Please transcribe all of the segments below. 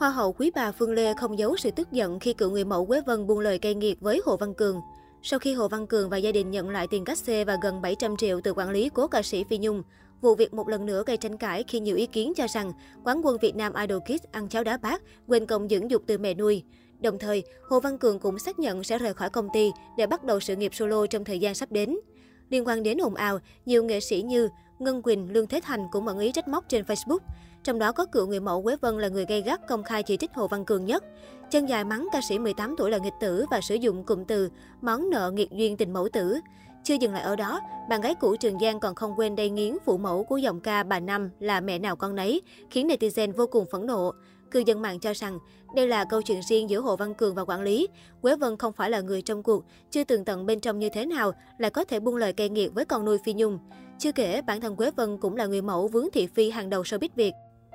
Hoa hậu quý bà Phương Lê không giấu sự tức giận khi cựu người mẫu Quế Vân buông lời cay nghiệt với Hồ Văn Cường. Sau khi Hồ Văn Cường và gia đình nhận lại tiền cách xê và gần 700 triệu từ quản lý cố ca sĩ Phi Nhung, vụ việc một lần nữa gây tranh cãi khi nhiều ý kiến cho rằng quán quân Việt Nam Idol Kids ăn cháo đá bát, quên công dưỡng dục từ mẹ nuôi. Đồng thời, Hồ Văn Cường cũng xác nhận sẽ rời khỏi công ty để bắt đầu sự nghiệp solo trong thời gian sắp đến. Liên quan đến ồn ào, nhiều nghệ sĩ như Ngân Quỳnh, Lương Thế Thành cũng ẩn ý trách móc trên Facebook. Trong đó có cựu người mẫu Quế Vân là người gây gắt công khai chỉ trích Hồ Văn Cường nhất. Chân dài mắng ca sĩ 18 tuổi là nghịch tử và sử dụng cụm từ món nợ nghiệt duyên tình mẫu tử. Chưa dừng lại ở đó, bạn gái cũ Trường Giang còn không quên đầy nghiến phụ mẫu của giọng ca bà Năm là mẹ nào con nấy, khiến netizen vô cùng phẫn nộ. Cư dân mạng cho rằng đây là câu chuyện riêng giữa Hồ Văn Cường và quản lý. Quế Vân không phải là người trong cuộc, chưa từng tận bên trong như thế nào lại có thể buông lời cay nghiệt với con nuôi Phi Nhung. Chưa kể, bản thân Quế Vân cũng là người mẫu vướng thị phi hàng đầu showbiz Việt.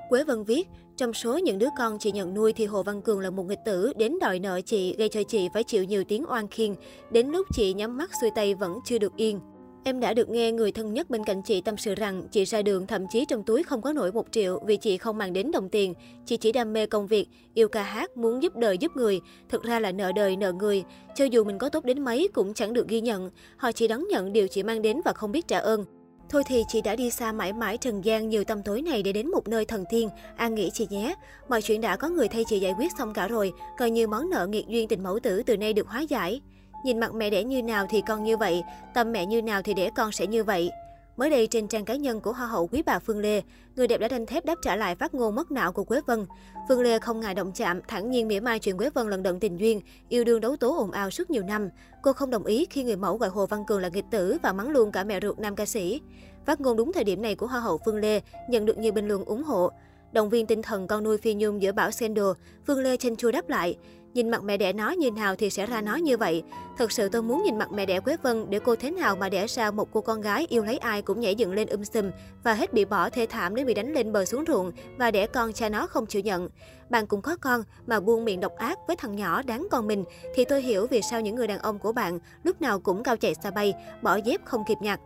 Quế Vân viết, trong số những đứa con chị nhận nuôi thì Hồ Văn Cường là một nghịch tử, đến đòi nợ chị, gây cho chị phải chịu nhiều tiếng oan khiên. Đến lúc chị nhắm mắt xuôi tay vẫn chưa được yên. Em đã được nghe người thân nhất bên cạnh chị tâm sự rằng chị ra đường thậm chí trong túi không có nổi một triệu vì chị không mang đến đồng tiền. Chị chỉ đam mê công việc, yêu ca hát, muốn giúp đời giúp người. Thực ra là nợ đời nợ người. Cho dù mình có tốt đến mấy cũng chẳng được ghi nhận. Họ chỉ đón nhận điều chị mang đến và không biết trả ơn. Thôi thì chị đã đi xa mãi mãi trần gian nhiều tâm tối này để đến một nơi thần tiên, an nghĩ chị nhé. Mọi chuyện đã có người thay chị giải quyết xong cả rồi, coi như món nợ nghiệt duyên tình mẫu tử từ nay được hóa giải. Nhìn mặt mẹ đẻ như nào thì con như vậy, tâm mẹ như nào thì đẻ con sẽ như vậy. Mới đây trên trang cá nhân của Hoa hậu quý bà Phương Lê, người đẹp đã đanh thép đáp trả lại phát ngôn mất não của Quế Vân. Phương Lê không ngại động chạm, thẳng nhiên mỉa mai chuyện Quế Vân lần đận tình duyên, yêu đương đấu tố ồn ào suốt nhiều năm. Cô không đồng ý khi người mẫu gọi Hồ Văn Cường là nghịch tử và mắng luôn cả mẹ ruột nam ca sĩ. Phát ngôn đúng thời điểm này của Hoa hậu Phương Lê nhận được nhiều bình luận ủng hộ. Động viên tinh thần con nuôi Phi Nhung giữa bão scandal, Phương Lê chênh chua đáp lại. Nhìn mặt mẹ đẻ nó như nào thì sẽ ra nó như vậy. Thật sự tôi muốn nhìn mặt mẹ đẻ Quế Vân để cô thế nào mà đẻ ra một cô con gái yêu lấy ai cũng nhảy dựng lên um sùm và hết bị bỏ thê thảm đến bị đánh lên bờ xuống ruộng và đẻ con cha nó không chịu nhận. Bạn cũng có con mà buông miệng độc ác với thằng nhỏ đáng con mình thì tôi hiểu vì sao những người đàn ông của bạn lúc nào cũng cao chạy xa bay, bỏ dép không kịp nhặt.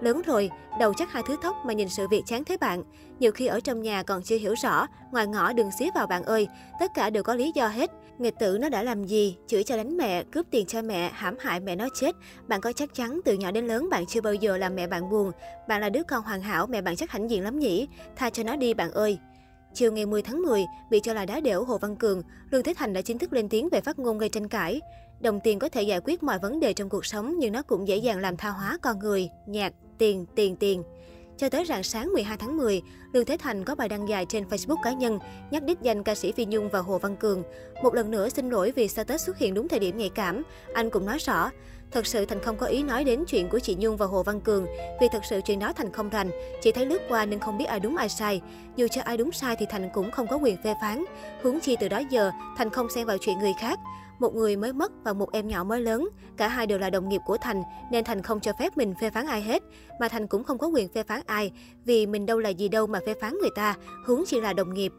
Lớn rồi, đầu chắc hai thứ tóc mà nhìn sự việc chán thế bạn. Nhiều khi ở trong nhà còn chưa hiểu rõ, ngoài ngõ đừng xía vào bạn ơi. Tất cả đều có lý do hết. Nghịch tử nó đã làm gì? Chửi cho đánh mẹ, cướp tiền cho mẹ, hãm hại mẹ nó chết. Bạn có chắc chắn từ nhỏ đến lớn bạn chưa bao giờ làm mẹ bạn buồn. Bạn là đứa con hoàn hảo, mẹ bạn chắc hãnh diện lắm nhỉ? Tha cho nó đi bạn ơi. Chiều ngày 10 tháng 10, bị cho là đá đểu Hồ Văn Cường, Lương Thế Thành đã chính thức lên tiếng về phát ngôn gây tranh cãi. Đồng tiền có thể giải quyết mọi vấn đề trong cuộc sống nhưng nó cũng dễ dàng làm tha hóa con người, nhạc, tiền, tiền, tiền. Cho tới rạng sáng 12 tháng 10, Lương Thế Thành có bài đăng dài trên Facebook cá nhân nhắc đích danh ca sĩ Phi Nhung và Hồ Văn Cường. Một lần nữa xin lỗi vì status xuất hiện đúng thời điểm nhạy cảm. Anh cũng nói rõ, thật sự Thành không có ý nói đến chuyện của chị Nhung và Hồ Văn Cường, vì thật sự chuyện đó Thành không rành, chỉ thấy lướt qua nên không biết ai đúng ai sai. Dù cho ai đúng sai thì Thành cũng không có quyền phê phán. Huống chi từ đó giờ, Thành không xen vào chuyện người khác. Một người mới mất và một em nhỏ mới lớn. Cả hai đều là đồng nghiệp của Thành, nên Thành không cho phép mình phê phán ai hết. Mà Thành cũng không có quyền phê phán ai, vì mình đâu là gì đâu mà phê phán người ta, huống chỉ là đồng nghiệp.